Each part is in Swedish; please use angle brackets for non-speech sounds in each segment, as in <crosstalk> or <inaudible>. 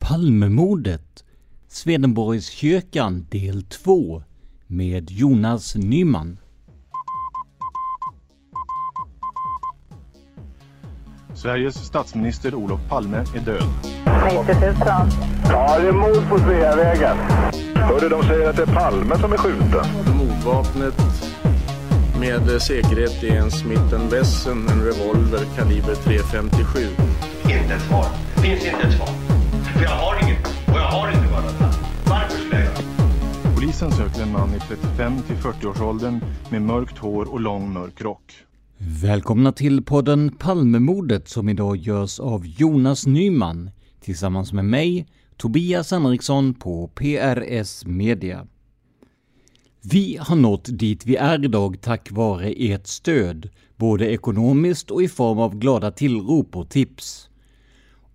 Palmemordet Swedenborgskyrkan del 2 med Jonas Nyman. Sveriges statsminister Olof Palme är död. 90 000. Ja, det är mord på Sveavägen. Hörde de säger att det är Palme som är skjuten. Mordvapnet med säkerhet är en Smith Wesson, en revolver kaliber .357. Inte ett svar. Finns inte ett svar. För jag har inget. Och jag har inte varit Varför skulle jag göra Polisen söker en man i 35 till 40-årsåldern med mörkt hår och lång mörk rock. Välkomna till podden Palmemordet som idag görs av Jonas Nyman tillsammans med mig, Tobias Henriksson på PRS Media. Vi har nått dit vi är idag tack vare ert stöd, både ekonomiskt och i form av glada tillrop och tips.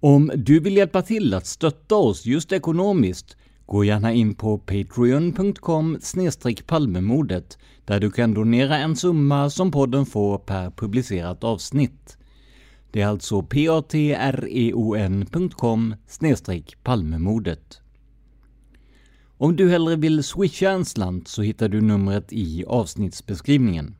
Om du vill hjälpa till att stötta oss just ekonomiskt, gå gärna in på patreon.com palmemordet där du kan donera en summa som podden får per publicerat avsnitt. Det är alltså patreon.com palmemordet. Om du hellre vill swisha en slant så hittar du numret i avsnittsbeskrivningen.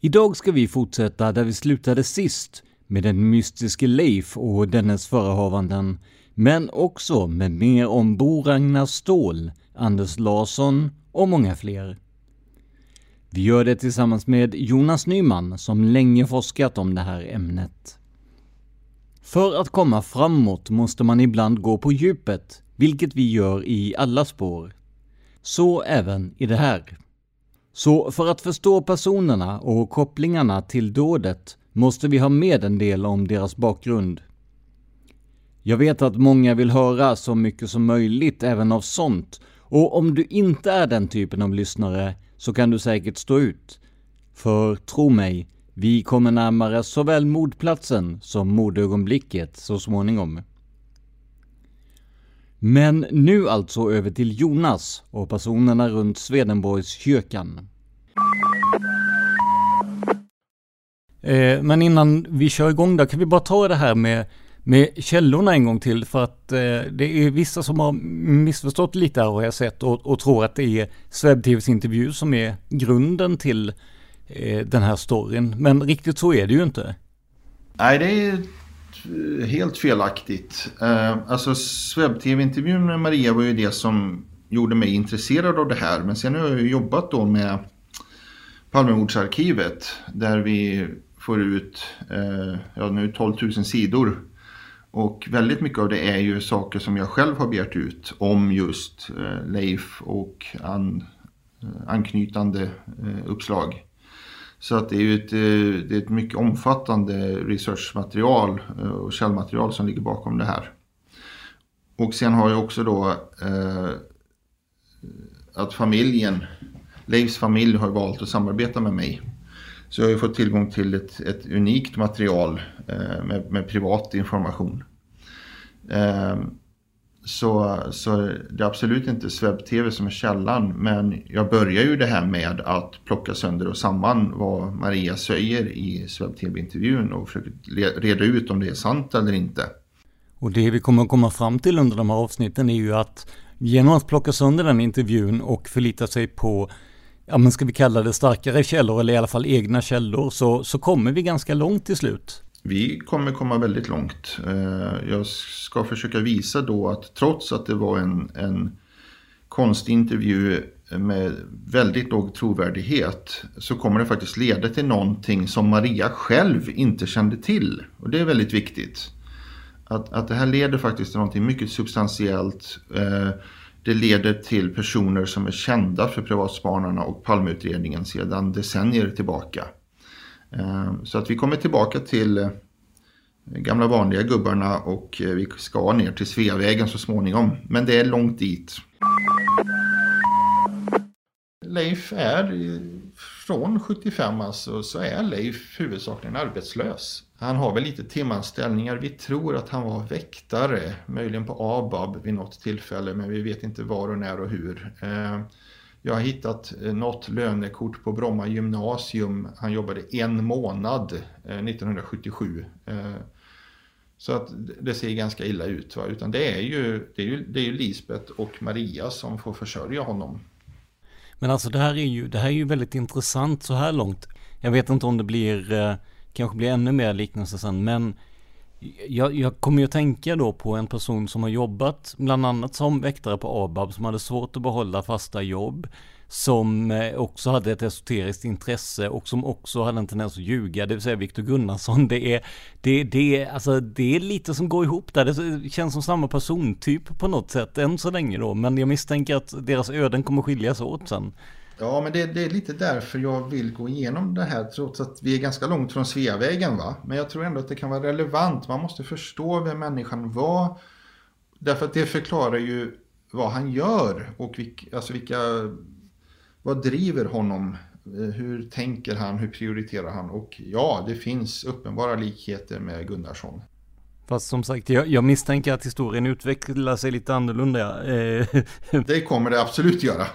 Idag ska vi fortsätta där vi slutade sist med den mystiske Leif och dennes förehavanden, men också med mer om Bo Ragnar Ståhl, Anders Larsson och många fler. Vi gör det tillsammans med Jonas Nyman som länge forskat om det här ämnet. För att komma framåt måste man ibland gå på djupet, vilket vi gör i alla spår. Så även i det här. Så för att förstå personerna och kopplingarna till dådet måste vi ha med en del om deras bakgrund. Jag vet att många vill höra så mycket som möjligt även av sånt, och om du inte är den typen av lyssnare så kan du säkert stå ut. För tro mig, vi kommer närmare såväl mordplatsen som mordögonblicket så småningom. Men nu alltså över till Jonas och personerna runt Swedenborgskyrkan. Eh, men innan vi kör igång där, kan vi bara ta det här med, med källorna en gång till? För att eh, det är vissa som har missförstått lite här har jag sett och, och tror att det är SvebTVs intervju som är grunden till eh, den här storyn. Men riktigt så är det ju inte. Nej, det är helt felaktigt. Eh, alltså SvebTV-intervjun med Maria var ju det som gjorde mig intresserad av det här. Men sen har jag ju jobbat då med Palmemordsarkivet där vi får ut eh, ja, nu 12 000 sidor. Och väldigt mycket av det är ju saker som jag själv har begärt ut om just eh, Leif och an, eh, anknytande eh, uppslag. Så att det är ju ett, eh, det är ett mycket omfattande researchmaterial och källmaterial som ligger bakom det här. Och sen har jag också då eh, att familjen, Leifs familj har valt att samarbeta med mig. Så jag har ju fått tillgång till ett, ett unikt material eh, med, med, privat information. Eh, så, så det är absolut inte SvebTV som är källan. Men jag börjar ju det här med att plocka sönder och samman vad Maria säger i SvebTV-intervjun och försöker reda ut om det är sant eller inte. Och det vi kommer att komma fram till under de här avsnitten är ju att genom att plocka sönder den intervjun och förlita sig på ja men ska vi kalla det starkare källor eller i alla fall egna källor så, så kommer vi ganska långt till slut. Vi kommer komma väldigt långt. Eh, jag ska försöka visa då att trots att det var en, en konstig intervju med väldigt låg trovärdighet så kommer det faktiskt leda till någonting som Maria själv inte kände till. Och det är väldigt viktigt. Att, att det här leder faktiskt till någonting mycket substantiellt. Eh, det leder till personer som är kända för privatspanarna och Palmeutredningen sedan decennier tillbaka. Ehm, så att vi kommer tillbaka till eh, gamla vanliga gubbarna och eh, vi ska ner till Sveavägen så småningom. Men det är långt dit. Leif är från 75 alltså så är Leif huvudsakligen arbetslös. Han har väl lite timanställningar. Vi tror att han var väktare, möjligen på ABAB vid något tillfälle, men vi vet inte var och när och hur. Eh, jag har hittat eh, något lönekort på Bromma gymnasium. Han jobbade en månad eh, 1977. Så att det ser ganska illa ut. Va? Utan det är, ju, det, är ju, det är ju Lisbeth och Maria som får försörja honom. Men alltså det här är ju, det här är ju väldigt intressant så här långt. Jag vet inte om det blir eh, kanske blir ännu mer liknelse sen. Men jag, jag kommer ju att tänka då på en person som har jobbat bland annat som väktare på ABAB som hade svårt att behålla fasta jobb. Som eh, också hade ett esoteriskt intresse och som också hade en tendens att ljuga, det vill säga Viktor Gunnarsson. <laughs> Det är, det, det, alltså, det är lite som går ihop där, det känns som samma persontyp på något sätt än så länge då. Men jag misstänker att deras öden kommer skiljas åt sen. Ja, men det, det, är lite därför jag vill gå igenom det här trots att vi är ganska långt från Sveavägen. Va? Men jag tror ändå att det kan vara relevant. Man måste förstå vem människan var. Därför att det förklarar ju vad han gör och vilka, alltså vilka, vad driver honom. Hur tänker han? Hur prioriterar han? Och ja, det finns uppenbara likheter med Gunnarsson. Fast som sagt, jag, jag misstänker att historien utvecklar sig lite annorlunda. <laughs> det kommer det absolut göra.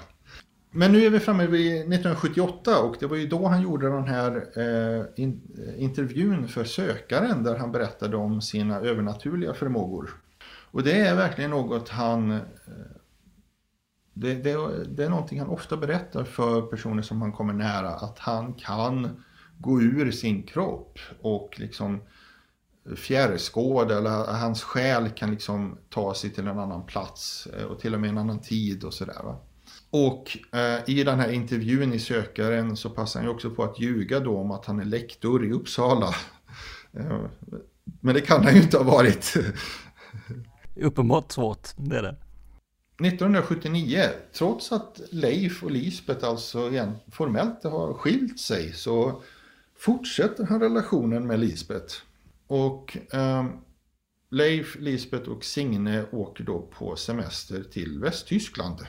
Men nu är vi framme vid 1978 och det var ju då han gjorde den här eh, in, intervjun för sökaren där han berättade om sina övernaturliga förmågor. Och det är verkligen något han... Det, det, det, är någonting han ofta berättar för personer som han kommer nära, att han kan gå ur sin kropp och liksom fjärrskåda eller hans själ kan liksom ta sig till en annan plats eh, och till och med en annan tid och sådär. Och eh, i den här intervjun i sökaren så passar han ju också på att ljuga då om att han är lektor i Uppsala. <laughs> Eh, men det kan han ju inte ha varit. <laughs> Uppenbart svårt, det är det. 1979, trots att Leif och Lisbeth alltså igen formellt har skilt sig så fortsätter han relationen med Lisbeth. Och eh, Leif, Lisbeth och Signe åker då på semester till Västtyskland.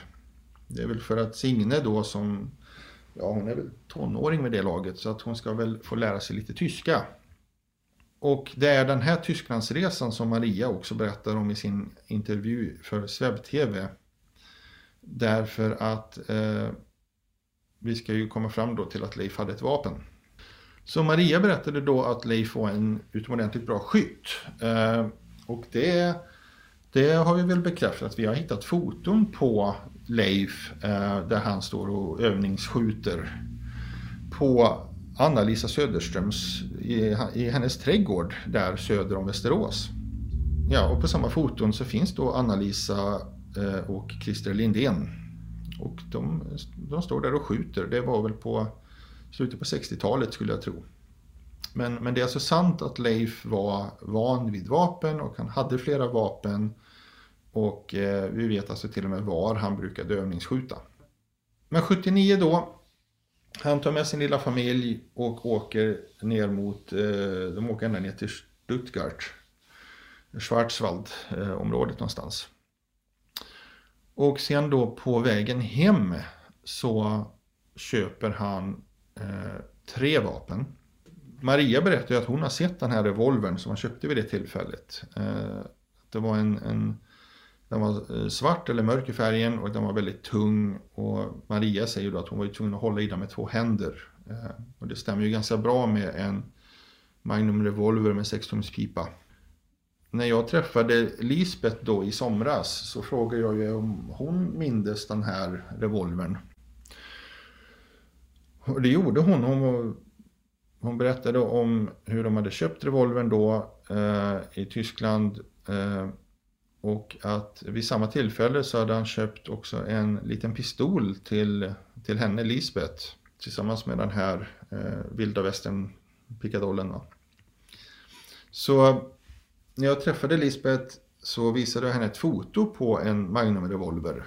Det är väl för att Signe då som, ja hon är väl tonåring med det laget så att hon ska väl få lära sig lite tyska. Och det är den här Tysklandsresan som Maria också berättar om i sin intervju för SvebTV. Därför att eh, vi ska ju komma fram då till att Leif hade ett vapen. Så Maria berättade då att Leif var en utomordentligt bra skytt. Eh, och det, det har vi väl bekräftat. Vi har hittat foton på Leif eh, där han står och övningsskjuter på Anna-Lisa Söderströms i, i hennes trädgård där söder om Västerås. Ja, och på samma foton så finns då Anna-Lisa Eh, och Christer Lindén. Och de, de står där och skjuter. Det var väl på slutet på 60-talet skulle jag tro. Men, men det är alltså sant att Leif var van vid vapen och han hade flera vapen och eh, vi vet alltså till och med var han brukade övningsskjuta. Men 79 då, han tar med sin lilla familj och åker ner mot, eh, de åker ända ner till Stuttgart, Schwarzwald-området eh, någonstans. Och sen då på vägen hem så köper han eh, tre vapen. Maria berättade att hon har sett den här revolvern som han köpte vid det tillfället. Eh, det var en, en den var eh, svart eller mörk i färgen och den var väldigt tung. Och Maria säger då att hon var tvungen att hålla i den med två händer. Eh, och det stämmer ju ganska bra med en Magnum Revolver med 6 pipa. När jag träffade Lisbeth då i somras så frågade jag ju om hon mindes den här revolvern. Och det gjorde hon. Hon, hon berättade om hur de hade köpt revolvern då eh, i Tyskland. Eh, och att vid samma tillfälle så hade han köpt också en liten pistol till, till henne, Lisbeth. Tillsammans med den här eh, vilda västern pickadollen. Så när jag träffade Lisbeth så visade jag henne ett foto på en Magnum revolver.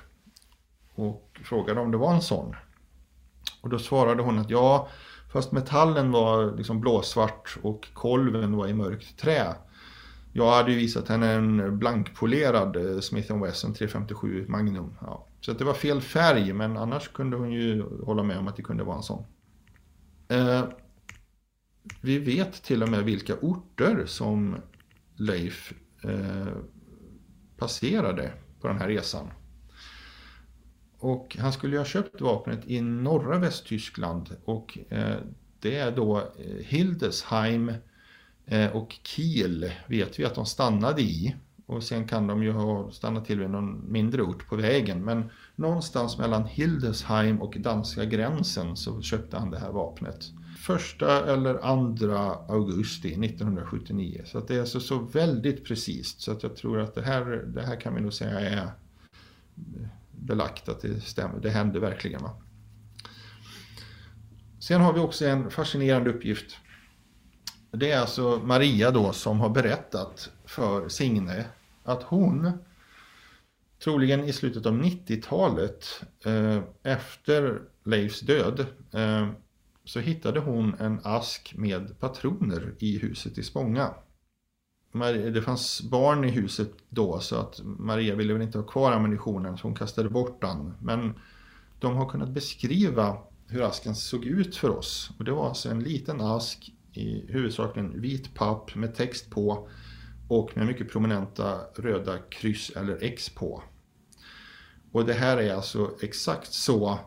Och frågade om det var en sån. Och då svarade hon att ja, fast metallen var liksom blåsvart och kolven var i mörkt trä. Jag hade ju visat henne en blankpolerad eh, Smith Wesson 357 Magnum. Ja. Så det var fel färg, men annars kunde hon ju hålla med om att det kunde vara en sån. Eh, vi vet till och med vilka orter som Leif eh, passerade på den här resan. Och han skulle ju ha köpt vapnet i norra Västtyskland och eh, det är då eh, Hildesheim eh, och Kiel vet vi att de stannade i. Och sen kan de ju ha stannat till vid någon mindre ort på vägen. Men någonstans mellan Hildesheim och danska gränsen så köpte han det här vapnet. Första eller andra augusti 1979. Så att det är alltså så väldigt precis. Så att jag tror att det här, det här kan vi nog säga är belagt att det stämmer. Det hände verkligen. Va? Sen har vi också en fascinerande uppgift. Det är alltså Maria då som har berättat för Signe att hon troligen i slutet av 90-talet eh, efter Leifs död eh, så hittade hon en ask med patroner i huset i Spånga. Det fanns barn i huset då så att Maria ville väl inte ha kvar ammunitionen så hon kastade bort den. Men de har kunnat beskriva hur asken såg ut för oss. Och det var alltså en liten ask i huvudsakligen vit papp med text på och med mycket prominenta röda kryss eller X på. Och det här är alltså exakt så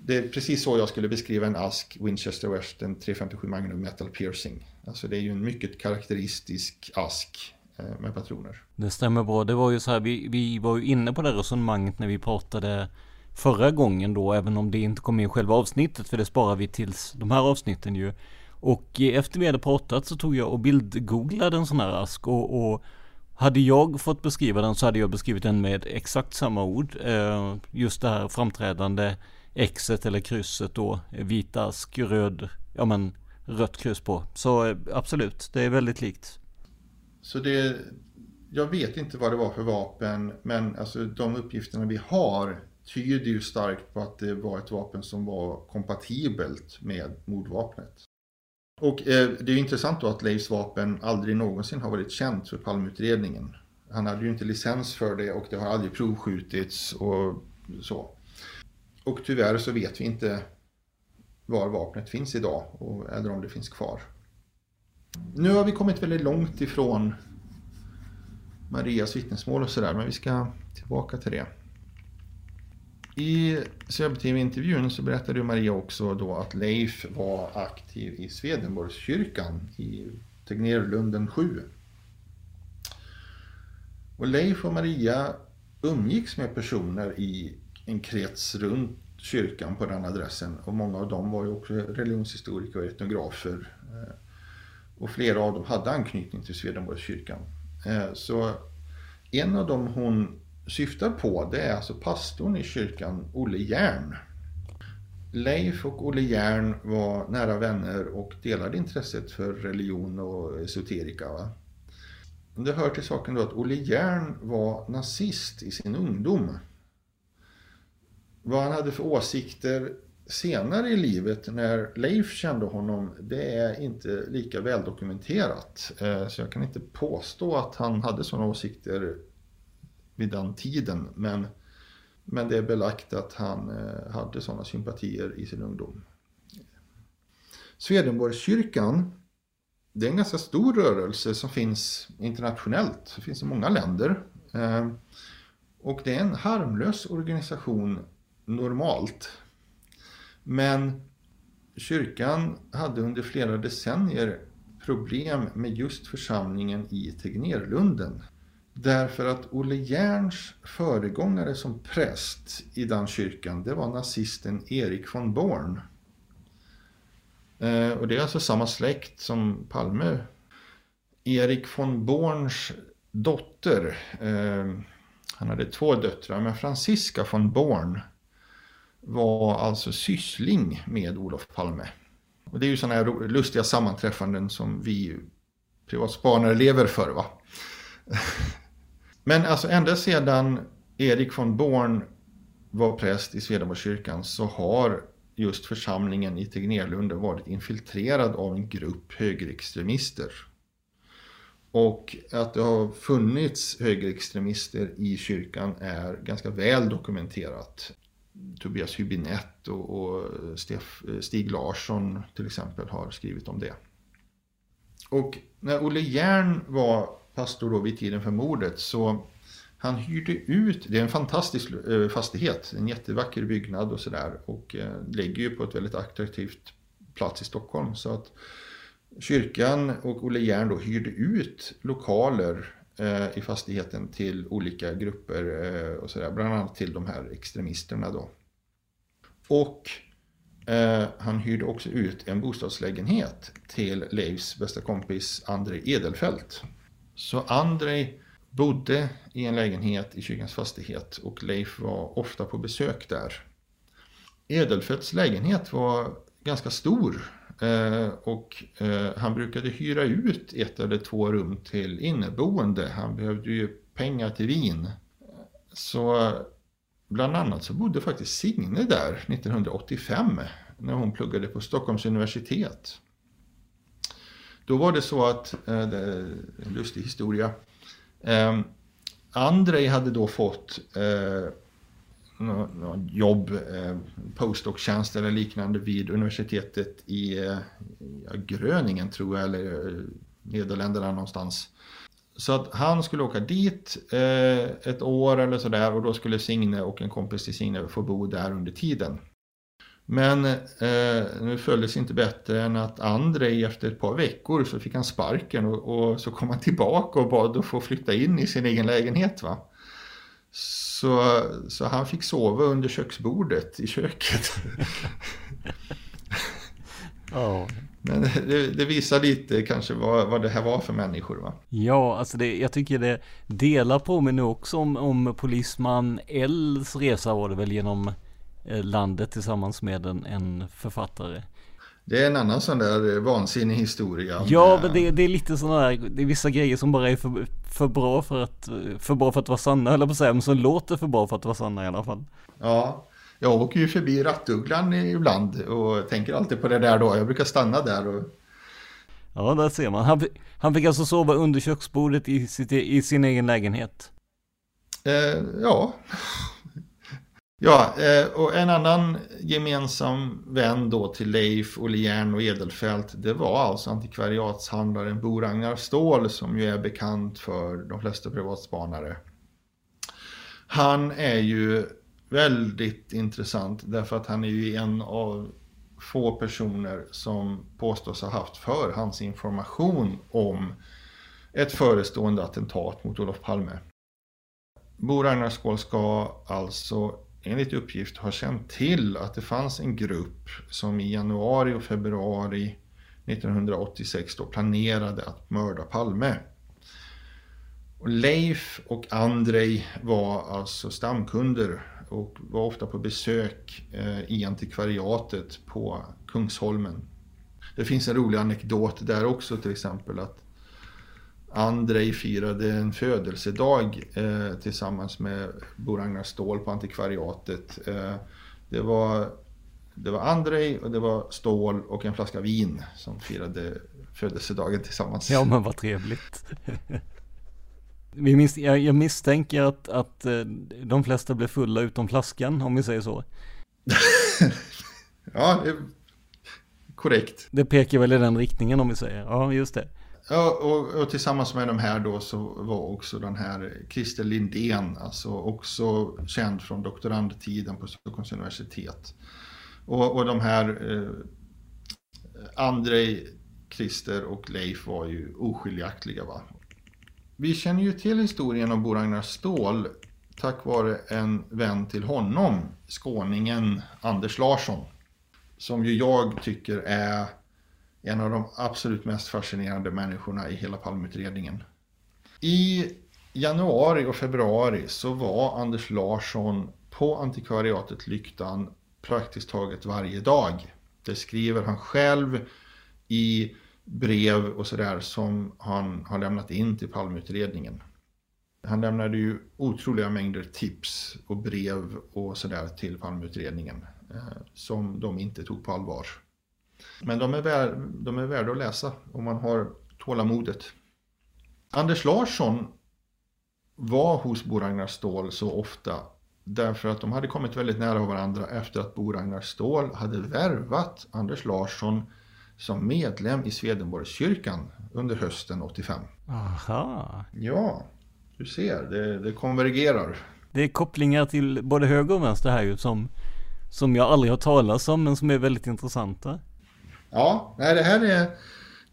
det är precis så jag skulle beskriva en ask Winchester Western 357 Magnum Metal Piercing. Alltså det är ju en mycket karaktäristisk ask eh, med patroner. Det stämmer bra. Det var ju så här, vi, vi var ju inne på det resonemanget när vi pratade förra gången då, även om det inte kom med i själva avsnittet, för det sparar vi tills de här avsnitten ju. Och eh, efter vi hade pratat så tog jag och bildgooglade en sån här ask och, och hade jag fått beskriva den så hade jag beskrivit den med exakt samma ord. Eh, just det här framträdande Xet eller krysset då, vit ask, röd, ja men rött kryss på. Så eh, absolut, det är väldigt likt. Så det, jag vet inte vad det var för vapen, men alltså de uppgifterna vi har tyder ju starkt på att det var ett vapen som var kompatibelt med mordvapnet. Och eh, det är intressant då att Leifs vapen aldrig någonsin har varit känt för palmutredningen. Han hade ju inte licens för det och det har aldrig provskjutits och så. Och tyvärr så vet vi inte var vapnet finns idag och, eller om det finns kvar. Nu har vi kommit väldigt långt ifrån Marias vittnesmål och sådär, men vi ska tillbaka till det. I SÖB-TV-intervjun så berättade Maria också då att Leif var aktiv i Swedenborgskyrkan i Tegnérlunden 7. Och Leif och Maria umgicks med personer i en krets runt kyrkan på den adressen och många av dem var ju också religionshistoriker och etnografer. Eh, och flera av dem hade anknytning till Swedenborgskyrkan. Eh, så en av dem hon syftar på det är alltså pastorn i kyrkan, Olle Järn. Leif och Olle Järn var nära vänner och delade intresset för religion och esoterika. Va? Det hör till saken då att Olle Järn var nazist i sin ungdom. Vad han hade för åsikter senare i livet när Leif kände honom, det är inte lika väldokumenterat. Eh, så jag kan inte påstå att han hade sådana åsikter vid den tiden. Men, men det är belagt att han eh, hade sådana sympatier i sin ungdom. Swedenborgskyrkan, det är en ganska stor rörelse som finns internationellt. Det finns i många länder. Eh, och det är en harmlös organisation normalt. Men kyrkan hade under flera decennier problem med just församlingen i Tegnérlunden. Därför att Olle Järns föregångare som präst i den kyrkan, det var nazisten Erik von Born. Eh, och det är alltså samma släkt som Palme. Erik von Borns dotter, eh, han hade två döttrar, men Franziska von Born var alltså syssling med Olof Palme. Och det är ju sådana här lustiga sammanträffanden som vi privatspanare lever för. Va? <laughs> Men alltså ända sedan Erik von Born var präst i Swedenborgskyrkan så har just församlingen i Tegnérlunden varit infiltrerad av en grupp högerextremister. Och att det har funnits högerextremister i kyrkan är ganska väl dokumenterat. Tobias Hübinette och, och Stef, eh, Stig Larsson till exempel har skrivit om det. Och när Olle Järn var pastor då vid tiden för mordet så han hyrde ut, det är en fantastisk eh, fastighet, en jättevacker byggnad och sådär och eh, ligger ju på ett väldigt attraktivt plats i Stockholm. Så att kyrkan och Olle Järn då hyrde ut lokaler Eh, i fastigheten till olika grupper eh, och sådär, bland annat till de här extremisterna då. Och eh, han hyrde också ut en bostadslägenhet till Leifs bästa kompis Andrei Edelfelt. Så Andrei bodde i en lägenhet i kyrkans fastighet och Leif var ofta på besök där. Edelfelts lägenhet var ganska stor Eh, och eh, han brukade hyra ut ett eller två rum till inneboende. Han behövde ju pengar till vin. Så bland annat så bodde faktiskt Signe där 1985 när hon pluggade på Stockholms universitet. Då var det så att, eh, det är en lustig historia, Andrej Andrei hade då fått jobb, eh, postdoc-tjänst eller liknande vid universitetet i eh, Gröningen tror jag, eller eh, Nederländerna någonstans. Så att han skulle åka dit eh, ett år eller sådär och då skulle Signe och en kompis till Signe få bo där under tiden. Men eh, nu följdes inte bättre än att Andrei efter ett par veckor så fick han sparken och, och, så kom han tillbaka och bad att få flytta in i sin egen lägenhet. Va? Så, så han fick sova under köksbordet i köket. oh. Men det, det, visar lite kanske vad, vad det här var för människor va? Ja, alltså det, jag tycker det delar på mig nu också om, om polisman Ls resa var det väl genom Eh, landet tillsammans med en, en författare. Det är en annan sån där eh, vansinnig historia. Ja, men det, det är lite sådana där, det är vissa grejer som bara är för, för bra för att, för bra för att vara sanna, eller på att säga, men som låter för bra för att vara sanna i alla fall. Ja, jag åker ju förbi Rattugglan ibland och tänker alltid på det där då. Jag brukar stanna där och... Ja, där ser man. Han, han fick alltså sova under köksbordet i, sitt, i sin egen lägenhet. Eh, ja, Ja, eh, och en annan gemensam vän då till Leif, Olle och Edelfelt det var alltså antikvariatshandlaren Bo Ragnar Ståhl som ju är bekant för de flesta privatspanare. Han är ju väldigt intressant därför att han är ju en av få personer som påstås ha haft förhandsinformation om ett förestående attentat mot Olof Palme. Bo Ragnar Ståhl ska alltså enligt uppgift har känt till att det fanns en grupp som i januari och februari 1986 då planerade att mörda Palme. Och Leif och Andrej var alltså stamkunder och var ofta på besök eh, i antikvariatet på Kungsholmen. Det finns en rolig anekdot där också till exempel att Andrei firade en födelsedag eh, tillsammans med Bo Ragnar Ståhl på antikvariatet. Eh, det, var, det var Andrei och det var Ståhl och en flaska vin som firade födelsedagen tillsammans. Ja men vad trevligt. <laughs> Vi mis jag, jag misstänker att, att eh, de flesta blev fulla utom flaskan om vi säger så. <laughs> ja, det korrekt. Det pekar väl i den riktningen om vi säger. Ja, just det. Ja, och, och, tillsammans med de här då så var också den här Christer Lindén, alltså också känd från doktorandtiden på Stockholms universitet. Och, och de här eh, Andrei, Christer och Leif var ju oskiljaktiga. Va? Vi känner ju till historien om Bo Ragnar Ståhl tack vare en vän till honom, skåningen Anders Larsson. Som ju jag tycker är en av de absolut mest fascinerande människorna i hela Palmeutredningen. I januari och februari så var Anders Larsson på antikvariatet Lyktan praktiskt taget varje dag. Det skriver han själv i brev och sådär som han har lämnat in till Palmeutredningen. Han lämnade ju otroliga mängder tips och brev och sådär till Palmeutredningen eh, som de inte tog på allvar. Men de är, vär, de är värda att läsa om man har tålamodet. Anders Larsson var hos Bo Ragnar Ståhl så ofta därför att de hade kommit väldigt nära varandra efter att Bo Ragnar Ståhl hade värvat Anders Larsson som medlem i Swedenborgskyrkan under hösten 85. Aha. Ja, du ser, det, det konvergerar. Det är kopplingar till både höger och vänster här ju som, som jag aldrig har talat om men som är väldigt intressanta. Ja, nej, det, här är,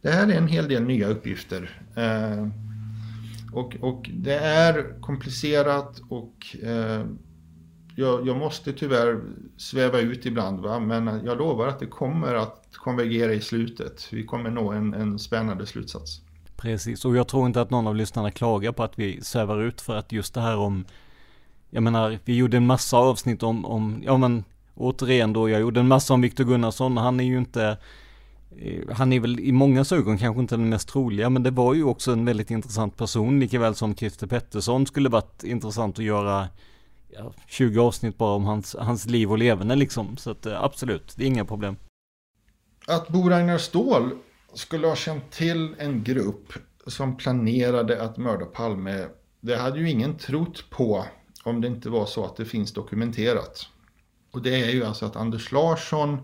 det här är en hel del nya uppgifter. Eh, och, och det är komplicerat och eh, jag, jag, måste tyvärr sväva ut ibland. Va? Men jag lovar att det kommer att konvergera i slutet. Vi kommer nå en, en spännande slutsats. Precis, och jag tror inte att någon av lyssnarna klagar på att vi svävar ut för att just det här om Jag menar, vi gjorde en massa avsnitt om, om ja men återigen då, jag gjorde en massa om Viktor Gunnarsson, han är ju inte Eh, han är väl i många ögon kanske inte den mest troliga, men det var ju också en väldigt intressant person, likaväl som Christer Pettersson skulle varit intressant att göra 20 avsnitt bara om hans, hans liv och levande liksom. Så att eh, absolut, det är inga problem. Att Bo Ragnar Ståhl skulle ha känt till en grupp som planerade att mörda Palme, det hade ju ingen trott på om det inte var så att det finns dokumenterat. Och det är ju alltså att Anders Larsson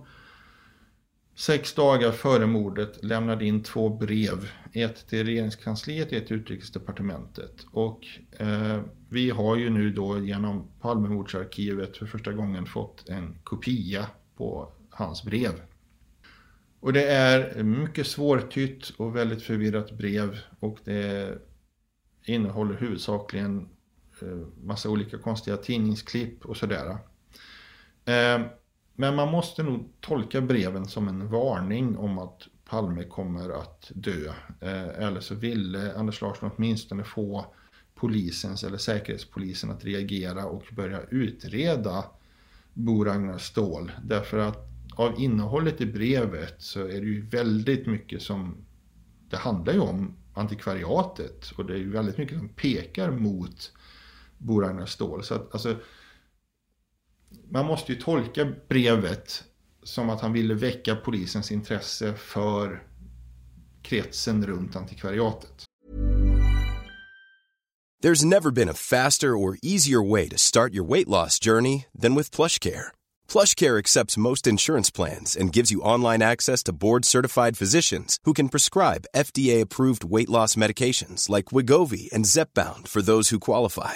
Sex dagar före mordet lämnade in två brev. Ett till regeringskansliet, ett till utrikesdepartementet. Och eh, vi har ju nu då genom Palmemordsarkivet för första gången fått en kopia på hans brev. Och det är mycket svårtytt och väldigt förvirrat brev och det innehåller huvudsakligen eh, massa olika konstiga tidningsklipp och sådär. Eh, men man måste nog tolka breven som en varning om att Palme kommer att dö. Eh, eller så ville Anders Larsson åtminstone få polisens eller säkerhetspolisen att reagera och börja utreda Bo Ragnar Ståhl. Därför att av innehållet i brevet så är det ju väldigt mycket som det handlar ju om antikvariatet och det är ju väldigt mycket som pekar mot Bo Ragnar Ståhl. Så att, alltså, man måste ju tolka brevet som att han ville väcka polisens intresse för kretsen runt antikvariatet. There's never been a faster or easier way to start your weight loss journey than with PlushCare. PlushCare accepts most insurance plans and gives you online access to board-certified physicians who can prescribe FDA-approved weight loss medications like Wigovi and Zepbound for those who qualify.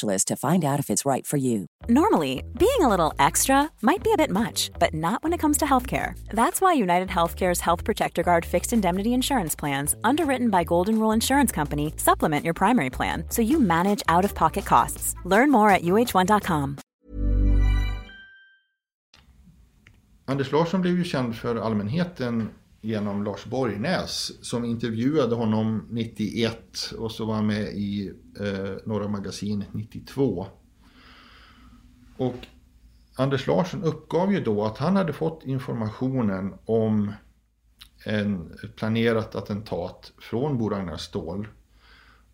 to find out if it's right for you. Normally, being a little extra might be a bit much, but not when it comes to healthcare. That's why United Healthcare's Health Protector Guard fixed indemnity insurance plans, underwritten by Golden Rule Insurance Company, supplement your primary plan so you manage out of pocket costs. Learn more at uh1.com. Anders Larsson blev ju känd för allmänheten genom Lars Borgnäs som intervjuade honom 91 och så var han med i eh, Norra Magasinet 92. Och Anders Larsson uppgav ju då att han hade fått informationen om en, ett planerat attentat från Bo Ragnar Ståhl.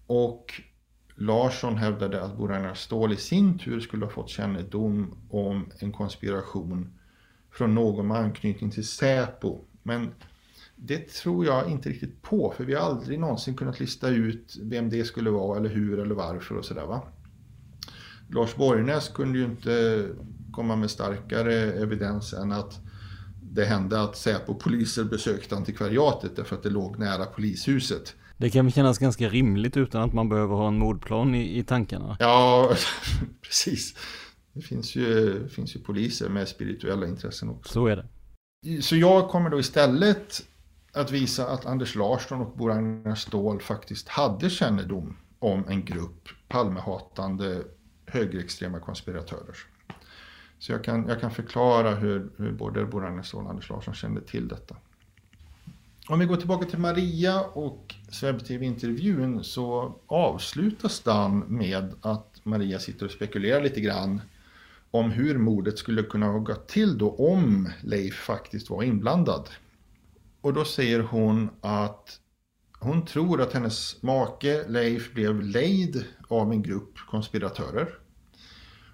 Och Larsson hävdade att Bo Ragnar Ståhl i sin tur skulle ha fått kännedom om en konspiration från någon med anknytning till Säpo. Men det tror jag inte riktigt på, för vi har aldrig någonsin kunnat lista ut vem det skulle vara eller hur eller varför och sådär va. Lars Borgnäs kunde ju inte komma med starkare evidens än att det hände att Säpo-poliser besökte antikvariatet därför att det låg nära polishuset. Det kan kännas ganska rimligt utan att man behöver ha en mordplan i, i tankarna. Ja, <laughs> precis. Det finns ju, det finns ju poliser med spirituella intressen också. Så är det. Så jag kommer då istället att visa att Anders Larsson och Bo Ragnar Ståhl faktiskt hade kännedom om en grupp Palmehatande högerextrema konspiratörer. Så jag kan, jag kan förklara hur, hur både Bo Ragnar Ståhl och Anders Larsson kände till detta. Om vi går tillbaka till Maria och SvebTV-intervjun så avslutas den med att Maria sitter och spekulerar lite grann om hur mordet skulle kunna ha gått till då om Leif faktiskt var inblandad. Och då säger hon att hon tror att hennes make Leif blev lejd av en grupp konspiratörer.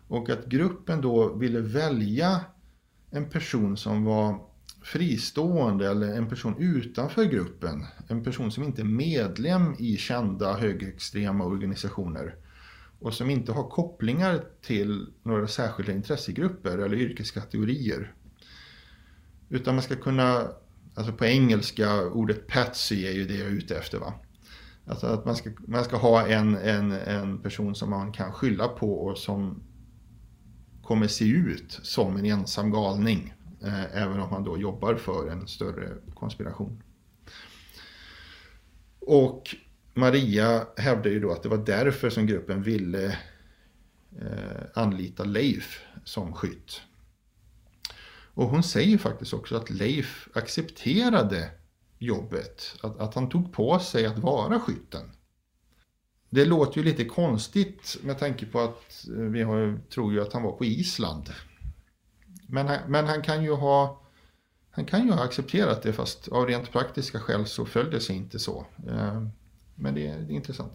Och att gruppen då ville välja en person som var fristående eller en person utanför gruppen. En person som inte är medlem i kända högerextrema organisationer. Och som inte har kopplingar till några särskilda intressegrupper eller yrkeskategorier. Utan man ska kunna Alltså på engelska, ordet patsy är ju det jag är ute efter. Va? Alltså att man ska, man ska ha en, en, en person som man kan skylla på och som kommer se ut som en ensam galning. Eh, även om man då jobbar för en större konspiration. Och Maria hävdar ju då att det var därför som gruppen ville eh, anlita Leif som skytt. Och hon säger faktiskt också att Leif accepterade jobbet, att, att han tog på sig att vara skytten. Det låter ju lite konstigt med tanke på att eh, vi har, tror ju att han var på Island. Men han, men han kan ju ha han kan ju ha accepterat det fast av rent praktiska skäl så föll det sig inte så. Eh, men det är, det är intressant.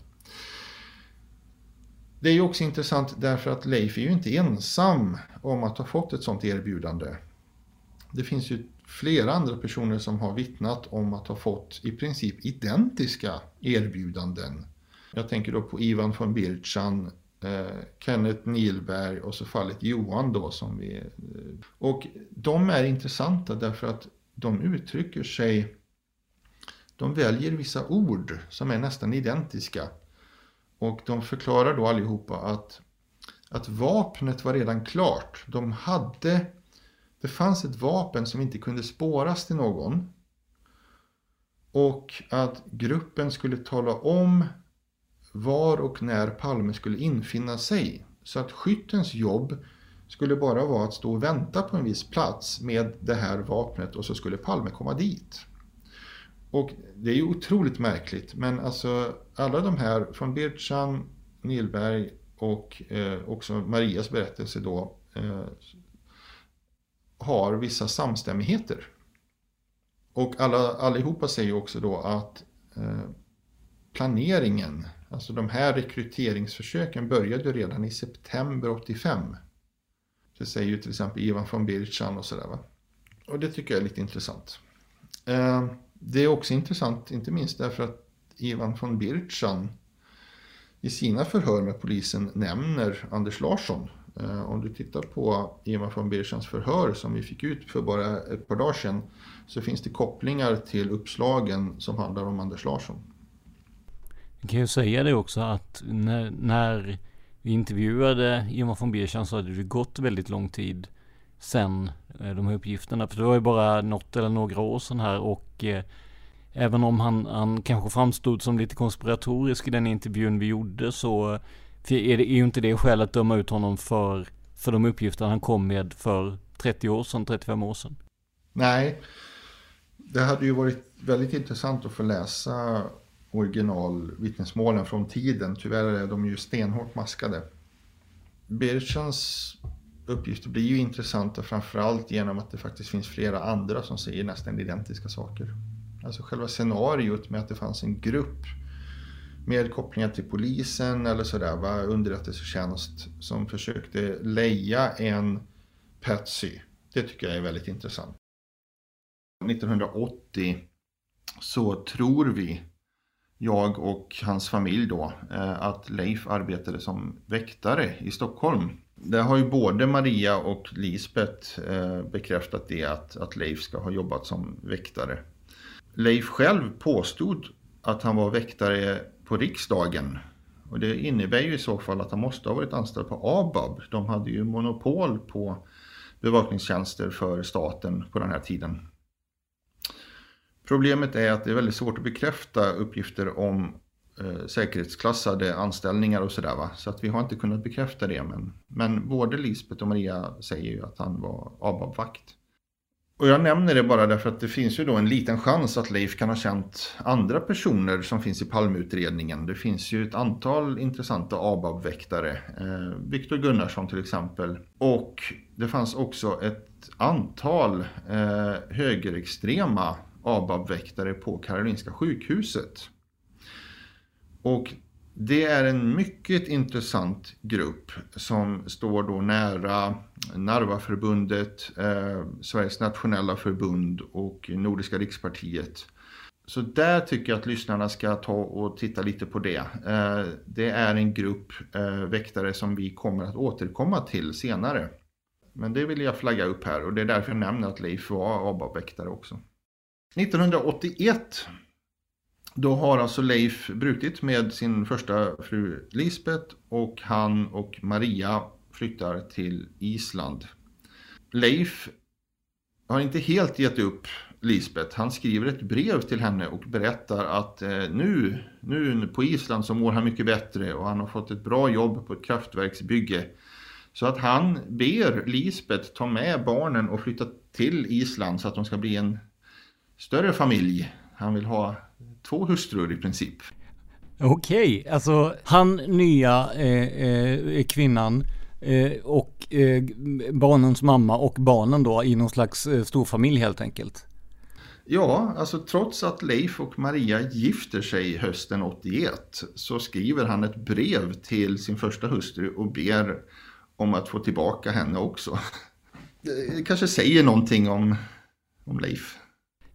Det är ju också intressant därför att Leif är ju inte ensam om att ha fått ett sånt erbjudande. Det finns ju flera andra personer som har vittnat om att ha fått i princip identiska erbjudanden. Jag tänker då på Ivan von Birchan, eh, Kenneth Nielberg och så fallet Johan då som vi... Eh, och de är intressanta därför att de uttrycker sig... De väljer vissa ord som är nästan identiska. Och de förklarar då allihopa att, att vapnet var redan klart. De hade det fanns ett vapen som inte kunde spåras till någon. Och att gruppen skulle tala om var och när Palme skulle infinna sig. Så att skyttens jobb skulle bara vara att stå och vänta på en viss plats med det här vapnet och så skulle Palme komma dit. Och det är ju otroligt märkligt men alltså alla de här från Birchan, Nilberg och eh, också Marias berättelse då eh, har vissa samstämmigheter. Och alla, allihopa säger också då att eh, planeringen, alltså de här rekryteringsförsöken började redan i september 85. Det säger ju till exempel Ivan von Birchan och sådär. Va? Och det tycker jag är lite intressant. Eh, det är också intressant, inte minst därför att Ivan von Birchan i sina förhör med polisen nämner Anders Larsson. Eh, om du tittar på Ivan von Birchans förhör som vi fick ut för bara ett par dagar sedan så finns det kopplingar till uppslagen som handlar om Anders Larsson. Jag kan ju säga det också att när, när vi intervjuade Ivan von Birchan så hade det gått väldigt lång tid sen eh, de här uppgifterna. För det var ju bara något eller några år sedan här och eh, även om han, han kanske framstod som lite konspiratorisk i den intervjun vi gjorde så det är ju inte det skäl att döma ut honom för, för de uppgifter han kom med för 30 år sedan, 35 år sedan. Nej, det hade ju varit väldigt intressant att få läsa originalvittnesmålen från tiden. Tyvärr är de ju stenhårt maskade. Birchens uppgifter blir ju intressanta framförallt genom att det faktiskt finns flera andra som säger nästan identiska saker. Alltså själva scenariot med att det fanns en grupp med kopplingar till polisen eller sådär, va? underrättelsetjänst som försökte leja en Patsy. Det tycker jag är väldigt intressant. 1980 så tror vi, jag och hans familj då, eh, att Leif arbetade som väktare i Stockholm. Det har ju både Maria och Lisbeth eh, bekräftat det att, att Leif ska ha jobbat som väktare. Leif själv påstod att han var väktare på riksdagen. Och det innebär ju i så fall att han måste ha varit anställd på ABAB. De hade ju monopol på bevakningstjänster för staten på den här tiden. Problemet är att det är väldigt svårt att bekräfta uppgifter om eh, säkerhetsklassade anställningar och sådär. Så att vi har inte kunnat bekräfta det. Men, men både Lisbeth och Maria säger ju att han var ABAB-vakt. Och jag nämner det bara därför att det finns ju då en liten chans att Leif kan ha känt andra personer som finns i Palmeutredningen. Det finns ju ett antal intressanta ABAB-väktare. Eh, Viktor Gunnarsson till exempel. Och det fanns också ett antal eh, högerextrema ABAB-väktare på Karolinska sjukhuset. Och det är en mycket intressant grupp som står då nära Narvaförbundet, eh, Sveriges nationella förbund och Nordiska rikspartiet. Så där tycker jag att lyssnarna ska ta och titta lite på det. Eh, det är en grupp eh, väktare som vi kommer att återkomma till senare. Men det vill jag flagga upp här och det är därför jag nämner att Leif var ABAB-väktare också. 1981 då har alltså Leif brutit med sin första fru Lisbeth och han och Maria flyttar till Island. Leif har inte helt gett upp Lisbeth. Han skriver ett brev till henne och berättar att eh, nu, nu på Island så mår han mycket bättre och han har fått ett bra jobb på ett kraftverksbygge. Så att han ber Lisbeth ta med barnen och flytta till Island så att de ska bli en större familj. Han vill ha två hustrur i princip. Okej, okay, alltså han nya eh, eh, kvinnan eh, och eh, barnens mamma och barnen då i någon slags eh, storfamilj helt enkelt. Ja, alltså trots att Leif och Maria gifter sig hösten 81 så skriver han ett brev till sin första hustru och ber om att få tillbaka henne också. <laughs> Det kanske säger någonting om, om Leif.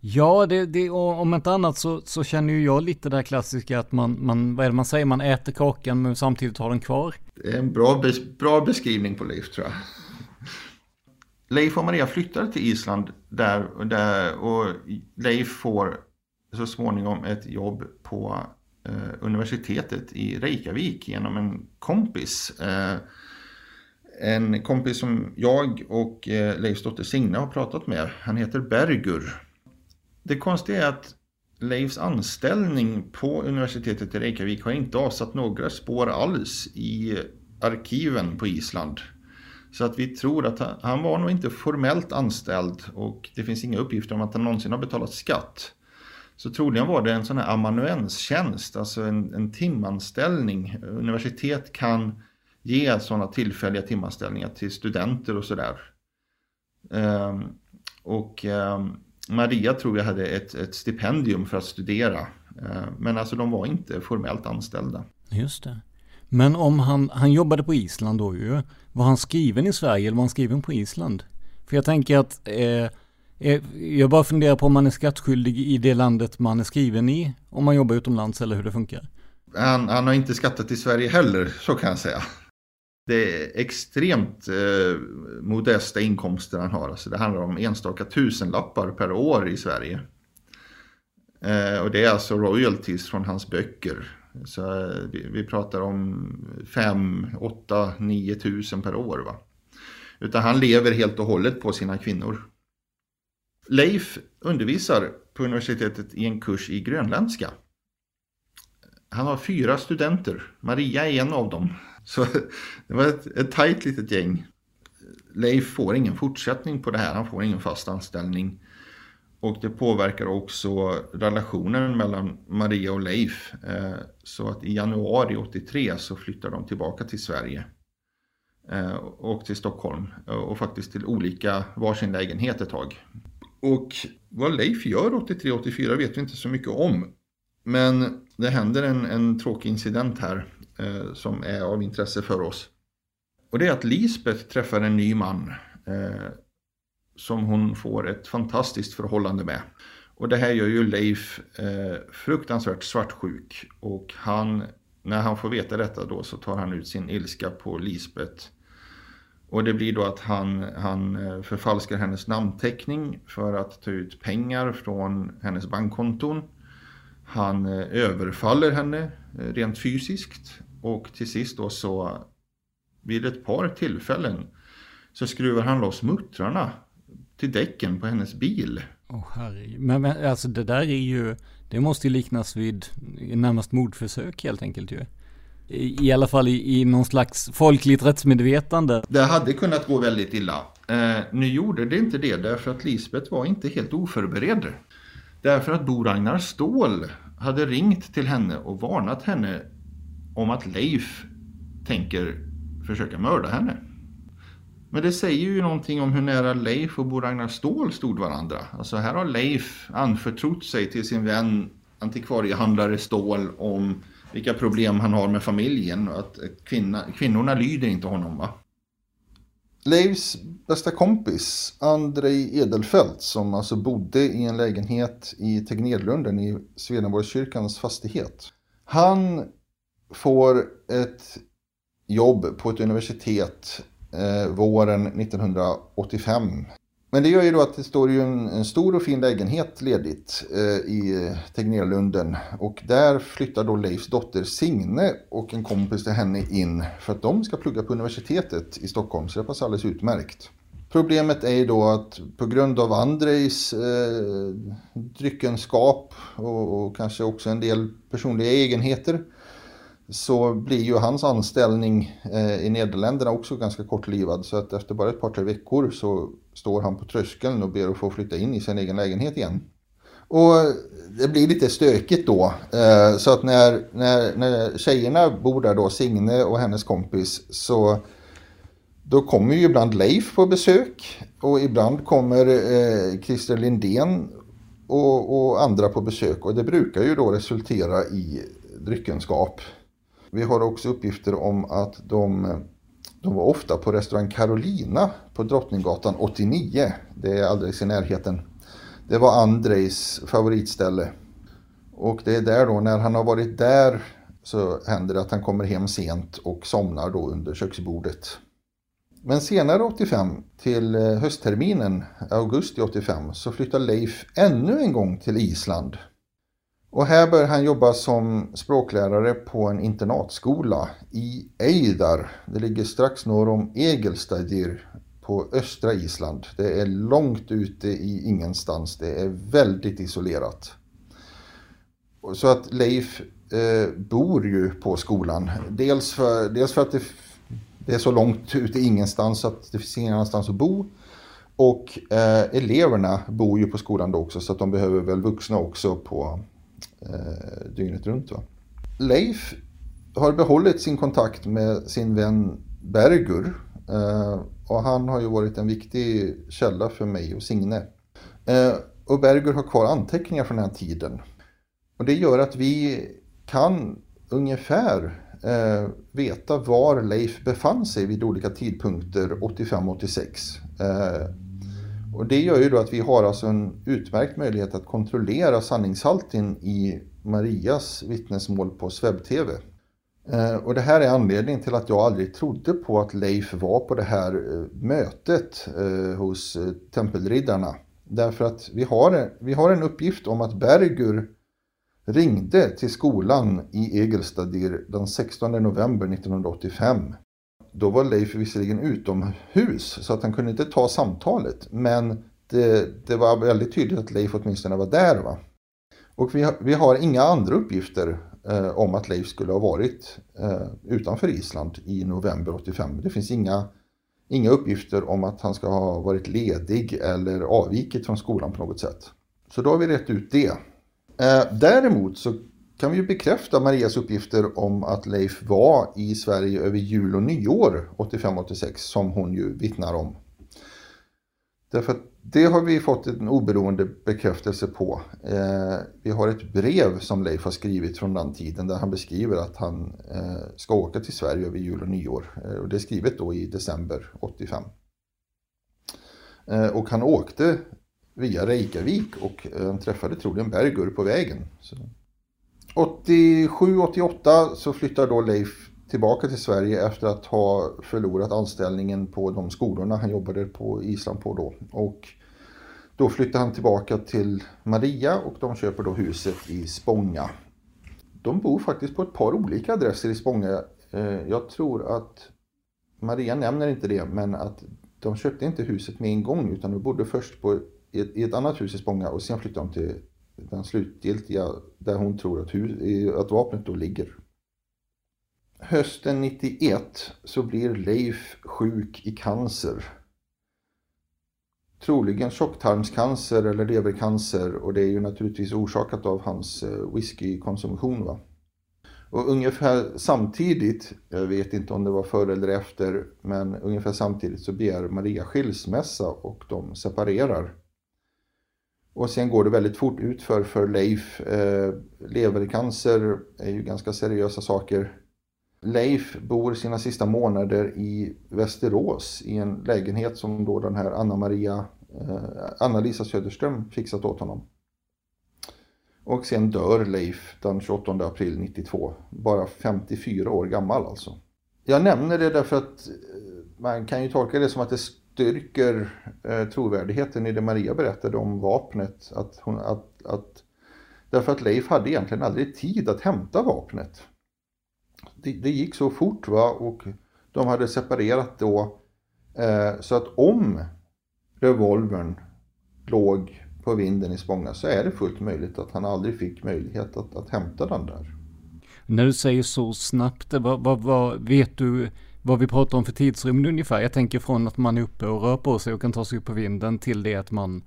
Ja, det, det, om inte annat så, så känner ju jag lite det här klassiska att man, man, vad är det man säger, man äter kakan men samtidigt har den kvar. Det är en bra, bra beskrivning på Leif tror jag. Leif och Maria flyttar till Island där, där och Leif får så småningom ett jobb på eh, universitetet i Reykjavik genom en kompis. Eh, en kompis som jag och eh, Leifs dotter Signe har pratat med. Han heter Bergur. Det konstiga är att Leifs anställning på universitetet i Reykjavik har inte avsatt några spår alls i arkiven på Island. Så att vi tror att han, han var nog inte formellt anställd och det finns inga uppgifter om att han någonsin har betalat skatt. Så troligen var det en sån här amanuenstjänst, alltså en, en timanställning. Universitet kan ge sådana tillfälliga timanställningar till studenter och sådär. Um, och um, Maria tror jag hade ett, ett stipendium för att studera Eh, men alltså de var inte formellt anställda. Just det. Men om han, han jobbade på Island då ju. Var han skriven i Sverige eller var han skriven på Island? För jag tänker att eh, eh, jag bara funderar på om man är skattskyldig i det landet man är skriven i. Om man jobbar utomlands eller hur det funkar. Han, han har inte skattat i Sverige heller, så kan jag säga. Det är extremt eh, modesta inkomster han har. Alltså det handlar om enstaka tusenlappar per år i Sverige. Eh, och det är alltså royalties från hans böcker. Så eh, vi, vi, pratar om 5, 8, 9 tusen per år. Va? Utan han lever helt och hållet på sina kvinnor. Leif undervisar på universitetet i en kurs i grönländska. Han har fyra studenter. Maria är en av dem. Så <laughs> det var ett, ett tajt litet gäng. Leif får ingen fortsättning på det här. Han får ingen fast anställning. Och det påverkar också relationen mellan Maria och Leif. Eh, så att i januari 83 så flyttar de tillbaka till Sverige. Eh, och till Stockholm. Eh, och faktiskt till olika varsin lägenhet ett tag. Och vad Leif gör 83-84 vet vi inte så mycket om. Men det händer en, en tråkig incident här eh, som är av intresse för oss. Och det är att Lisbeth träffar en ny man eh, som hon får ett fantastiskt förhållande med. Och det här gör ju Leif eh, fruktansvärt svartsjuk. Och han, när han får veta detta då så tar han ut sin ilska på Lisbeth. Och det blir då att han, han eh, förfalskar hennes namnteckning för att ta ut pengar från hennes bankkonton. Han eh, överfaller henne eh, rent fysiskt och till sist då så vid ett par tillfällen så skruvar han loss muttrarna till däcken på hennes bil. Oh, herregud. Men, men alltså det där är ju, det måste ju liknas vid närmast mordförsök helt enkelt ju. I, i alla fall i, i någon slags folkligt rättsmedvetande. Det hade kunnat gå väldigt illa. Eh, nu gjorde det inte det därför att Lisbeth var inte helt oförberedd. Därför att Bo Ragnar Ståhl hade ringt till henne och varnat henne om att Leif tänker försöka mörda henne. Men det säger ju någonting om hur nära Leif och Bo Ragnar Ståhl stod varandra. Alltså här har Leif anförtrott sig till sin vän antikvariehandlare Ståhl om vilka problem han har med familjen och att kvinna, kvinnorna lyder inte honom. Va? Leifs bästa kompis, Andrei Edelfelt, som alltså bodde i en lägenhet i Tegnérlunden i Swedenborgskyrkans fastighet. Han får ett jobb på ett universitet eh, våren 1985. Men det gör ju då att det står ju en, en stor och fin lägenhet ledigt eh, i Tegnérlunden. Och där flyttar då Leifs dotter Signe och en kompis till henne in för att de ska plugga på universitetet i Stockholm. Så det passar alldeles utmärkt. Problemet är ju då att på grund av Andrejs eh, dryckenskap och, och kanske också en del personliga egenheter så blir ju hans anställning eh, i Nederländerna också ganska kortlivad. Så att efter bara ett par, tre veckor så står han på tröskeln och ber att få flytta in i sin egen lägenhet igen. Och det blir lite stökigt då. Eh, så att när, när, när tjejerna bor där då, Signe och hennes kompis, så då kommer ju ibland Leif på besök och ibland kommer eh, Christer Lindén och, och andra på besök och det brukar ju då resultera i dryckenskap. Vi har också uppgifter om att de, de var ofta på restaurang Carolina på Drottninggatan 89. Det är alldeles i närheten. Det var Andrejs favoritställe. Och det är där då, när han har varit där så händer det att han kommer hem sent och somnar då under köksbordet. Men senare 85, till eh, höstterminen, augusti 85, så flyttar Leif ännu en gång till Island och här börjar han jobba som språklärare på en internatskola i Eidar. Det ligger strax norr om Egelstadir på östra Island. Det är långt ute i ingenstans. Det är väldigt isolerat. Så att Leif eh, bor ju på skolan. Dels för, dels för att det, det, är så långt ute i ingenstans att det finns ingen annanstans att bo. Och eh, eleverna bor ju på skolan då också så att de behöver väl vuxna också på eh, dygnet runt. Va? Leif har behållit sin kontakt med sin vän Bergur eh, och han har ju varit en viktig källa för mig och Signe. Eh, och Bergur har kvar anteckningar från den här tiden. Och det gör att vi kan ungefär eh, veta var Leif befann sig vid olika tidpunkter 85-86. Eh, och det gör ju då att vi har alltså en utmärkt möjlighet att kontrollera sanningshalten i Marias vittnesmål på SvebTV. Eh, och det här är anledningen till att jag aldrig trodde på att Leif var på det här eh, mötet eh, hos Tempelriddarna. Därför att vi har, vi har en uppgift om att Bergur ringde till skolan i Egelstadir den 16 november 1985. Då var Leif visserligen utomhus så att han kunde inte ta samtalet men det, det var väldigt tydligt att Leif åtminstone var där. Va? Och vi har, vi har inga andra uppgifter eh, om att Leif skulle ha varit eh, utanför Island i november 85. Det finns inga, inga uppgifter om att han ska ha varit ledig eller avvikit från skolan på något sätt. Så då har vi rätt ut det. Eh, däremot så kan vi ju bekräfta Marias uppgifter om att Leif var i Sverige över jul och nyår 85-86 som hon ju vittnar om. Därför att det har vi fått en oberoende bekräftelse på. Eh, vi har ett brev som Leif har skrivit från den tiden där han beskriver att han eh, ska åka till Sverige över jul och nyår. Eh, och det är skrivet då i december 85. Eh, och han åkte via Reykjavik och eh, träffade troligen Bergur på vägen. 87-88 så flyttar då Leif tillbaka till Sverige efter att ha förlorat anställningen på de skolorna han jobbade på Island på då. Och då flyttar han tillbaka till Maria och de köper då huset i Spånga. De bor faktiskt på ett par olika adresser i Spånga. Eh, jag tror att Maria nämner inte det, men att de köpte inte huset med en gång utan de bodde först på i ett, annat hus i Spånga och sen flyttade de till den slutgiltiga där hon tror att, hus, att vapnet då ligger hösten 91 så blir Leif sjuk i cancer. Troligen tjocktarmscancer eller levercancer och det är ju naturligtvis orsakat av hans eh, whiskykonsumtion. Va? Och ungefär samtidigt, jag vet inte om det var före eller efter, men ungefär samtidigt så begär Maria skilsmässa och de separerar. Och sen går det väldigt fort utför för Leif. Eh, levercancer är ju ganska seriösa saker. Leif bor sina sista månader i Västerås i en lägenhet som då den här Anna-Maria, eh, Anna-Lisa Söderström fixat åt honom. Och sen dör Leif den 28 april 92, bara 54 år gammal alltså. Jag nämner det därför att eh, man kan ju tolka det som att det styrker eh, trovärdigheten i det Maria berättade om vapnet. Att hon, att, att, därför att Leif hade egentligen aldrig tid att hämta vapnet det, det, gick så fort va och de hade separerat då. Eh, så att om revolvern låg på vinden i Spånga så är det fullt möjligt att han aldrig fick möjlighet att, att hämta den där. När du säger så snabbt, vad, vad, vad, vet du vad vi pratar om för tidsrymd ungefär? Jag tänker från att man är uppe och rör på sig och kan ta sig upp på vinden till det att man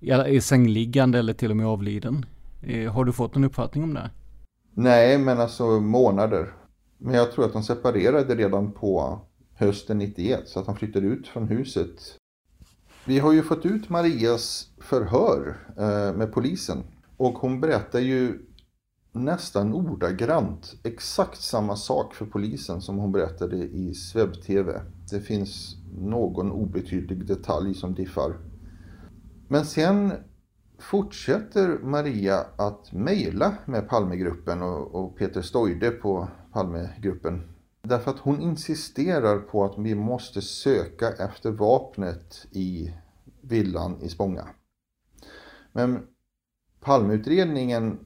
är sängliggande eller till och med avliden. Eh, har du fått en uppfattning om det? Nej, men alltså månader. Men jag tror att de separerade redan på hösten 91 så att han flyttade ut från huset. Vi har ju fått ut Marias förhör eh, med polisen och hon berättar ju nästan ordagrant exakt samma sak för polisen som hon berättade i SvebTV. Det finns någon obetydlig detalj som diffar. Men sen fortsätter Maria att mejla med Palmegruppen och, och Peter Stoide på Palmegruppen. Därför att hon insisterar på att vi måste söka efter vapnet i villan i Spånga. Men Palmeutredningen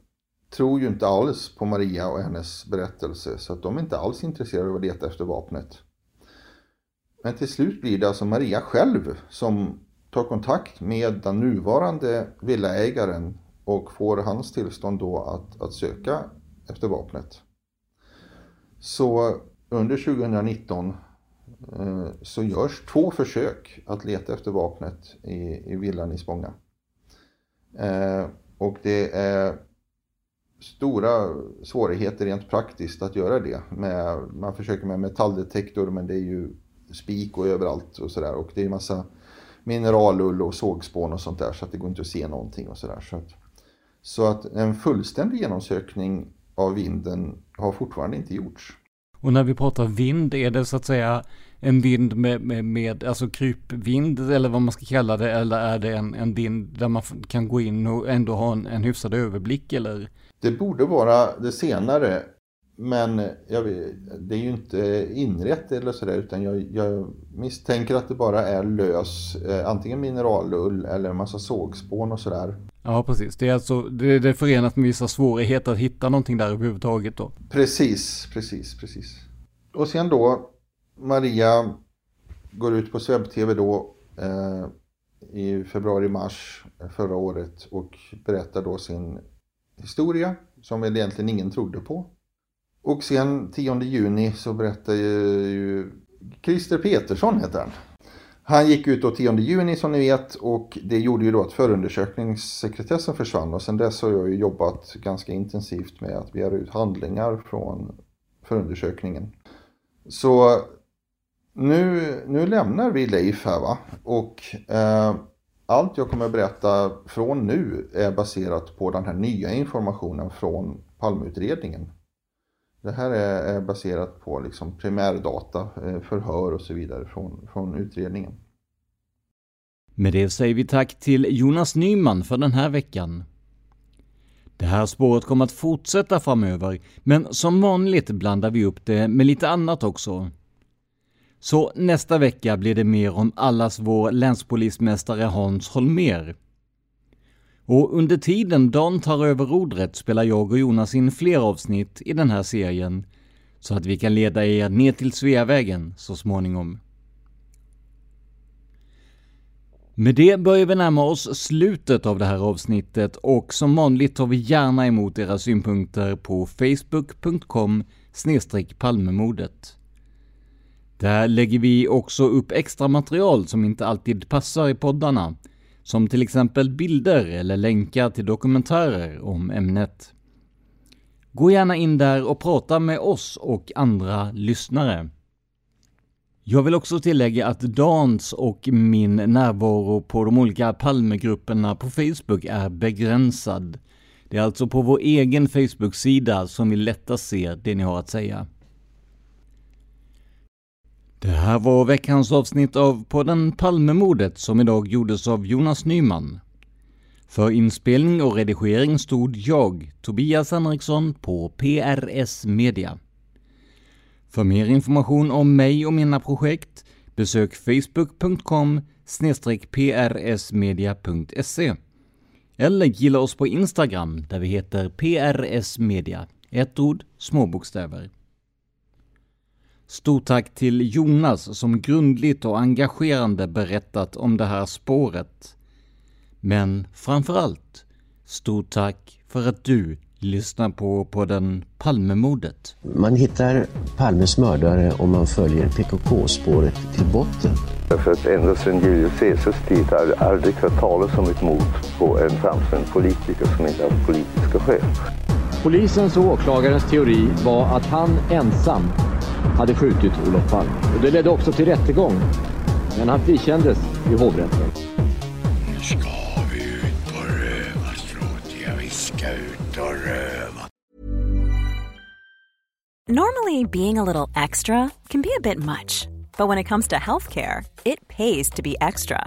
tror ju inte alls på Maria och hennes berättelse så att de är inte alls intresserade av att leta efter vapnet. Men till slut blir det alltså Maria själv som tar kontakt med den nuvarande villaägaren och får hans tillstånd då att, att söka efter vapnet. Så under 2019 eh, så görs två försök att leta efter vapnet i, i villan i Spånga. Eh, och det är stora svårigheter rent praktiskt att göra det. Med, man försöker med metalldetektor men det är ju spik och överallt och sådär. Och det är massa mineralull och sågspån och sånt där så att det går inte att se någonting och sådär. Så, Så att en fullständig genomsökning av vinden har fortfarande inte gjorts. Och när vi pratar vind, är det så att säga en vind med, med, med alltså krypvind eller vad man ska kalla det, eller är det en, en vind där man kan gå in och ändå ha en, en hyfsad överblick eller? Det borde vara det senare, men jag, det är ju inte inrätt eller sådär utan jag, jag, misstänker att det bara är lös, eh, antingen mineralull eller en massa sågspån och sådär. Ja, precis. Det är alltså det, det är förenat med vissa svårigheter att hitta någonting där överhuvudtaget då. Precis, precis, precis. Och sen då, Maria går ut på SvebTV då eh, i februari-mars förra året och berättar då sin historia som väl egentligen ingen trodde på. Och sen 10 juni så berättar ju Christer Petersson heter han. Han gick ut då 10 juni som ni vet och det gjorde ju då att förundersökningssekretessen försvann och sen dess har jag ju jobbat ganska intensivt med att begära ut handlingar från förundersökningen. Så nu, nu lämnar vi Leif här va och eh, allt jag kommer att berätta från nu är baserat på den här nya informationen från Palmeutredningen. Det här är, baserat på liksom primärdata, eh, förhör och så vidare från, från utredningen. Med det säger vi tack till Jonas Nyman för den här veckan. Det här spåret kommer att fortsätta framöver, men som vanligt blandar vi upp det med lite annat också. Så nästa vecka blir det mer om allas vår länspolismästare Hans Holmer. Och under tiden Dan tar över rodret spelar jag och Jonas in fler avsnitt i den här serien, så att vi kan leda er ner till Sveavägen så småningom. Med det börjar vi närma oss slutet av det här avsnittet och som vanligt tar vi gärna emot era synpunkter på facebook.com palmemordet. Där lägger vi också upp extra material som inte alltid passar i poddarna, som till exempel bilder eller länkar till dokumentärer om ämnet. Gå gärna in där och prata med oss och andra lyssnare. Jag vill också tillägga att Dans och min närvaro på de olika Palmegrupperna på Facebook är begränsad. Det är alltså på vår egen Facebook-sida som vi lättast ser det ni har att säga. Det här var veckans avsnitt av podden Palmemordet som idag gjordes av Jonas Nyman. För inspelning och redigering stod jag, Tobias Henriksson, på PRS Media. För mer information om mig och mina projekt besök facebook.com prsmedia.se eller gilla oss på Instagram där vi heter PRS Media. Ett ord, små bokstäver. Stort tack till Jonas som grundligt och engagerande berättat om det här spåret. Men framför allt, stort tack för att du lyssnar på, på den Palmemordet. Man hittar Palmes mördare om man följer PKK-spåret till botten. Därför att ända sedan Julius Caesars tid har det aldrig hört talas om ett mord på en framstående politiker som inte haft politiska skäl. Polisens och åklagarens teori var att han ensam hade skjutit Olof Palme. Och det ledde också till rättegång. Men han frikändes i hovrätten. Nu ska vi ut på rövarstråt. Ja, vi ska ut och röva. Normally being a little extra can be a bit much. But when it comes to healthcare, it pays to be extra.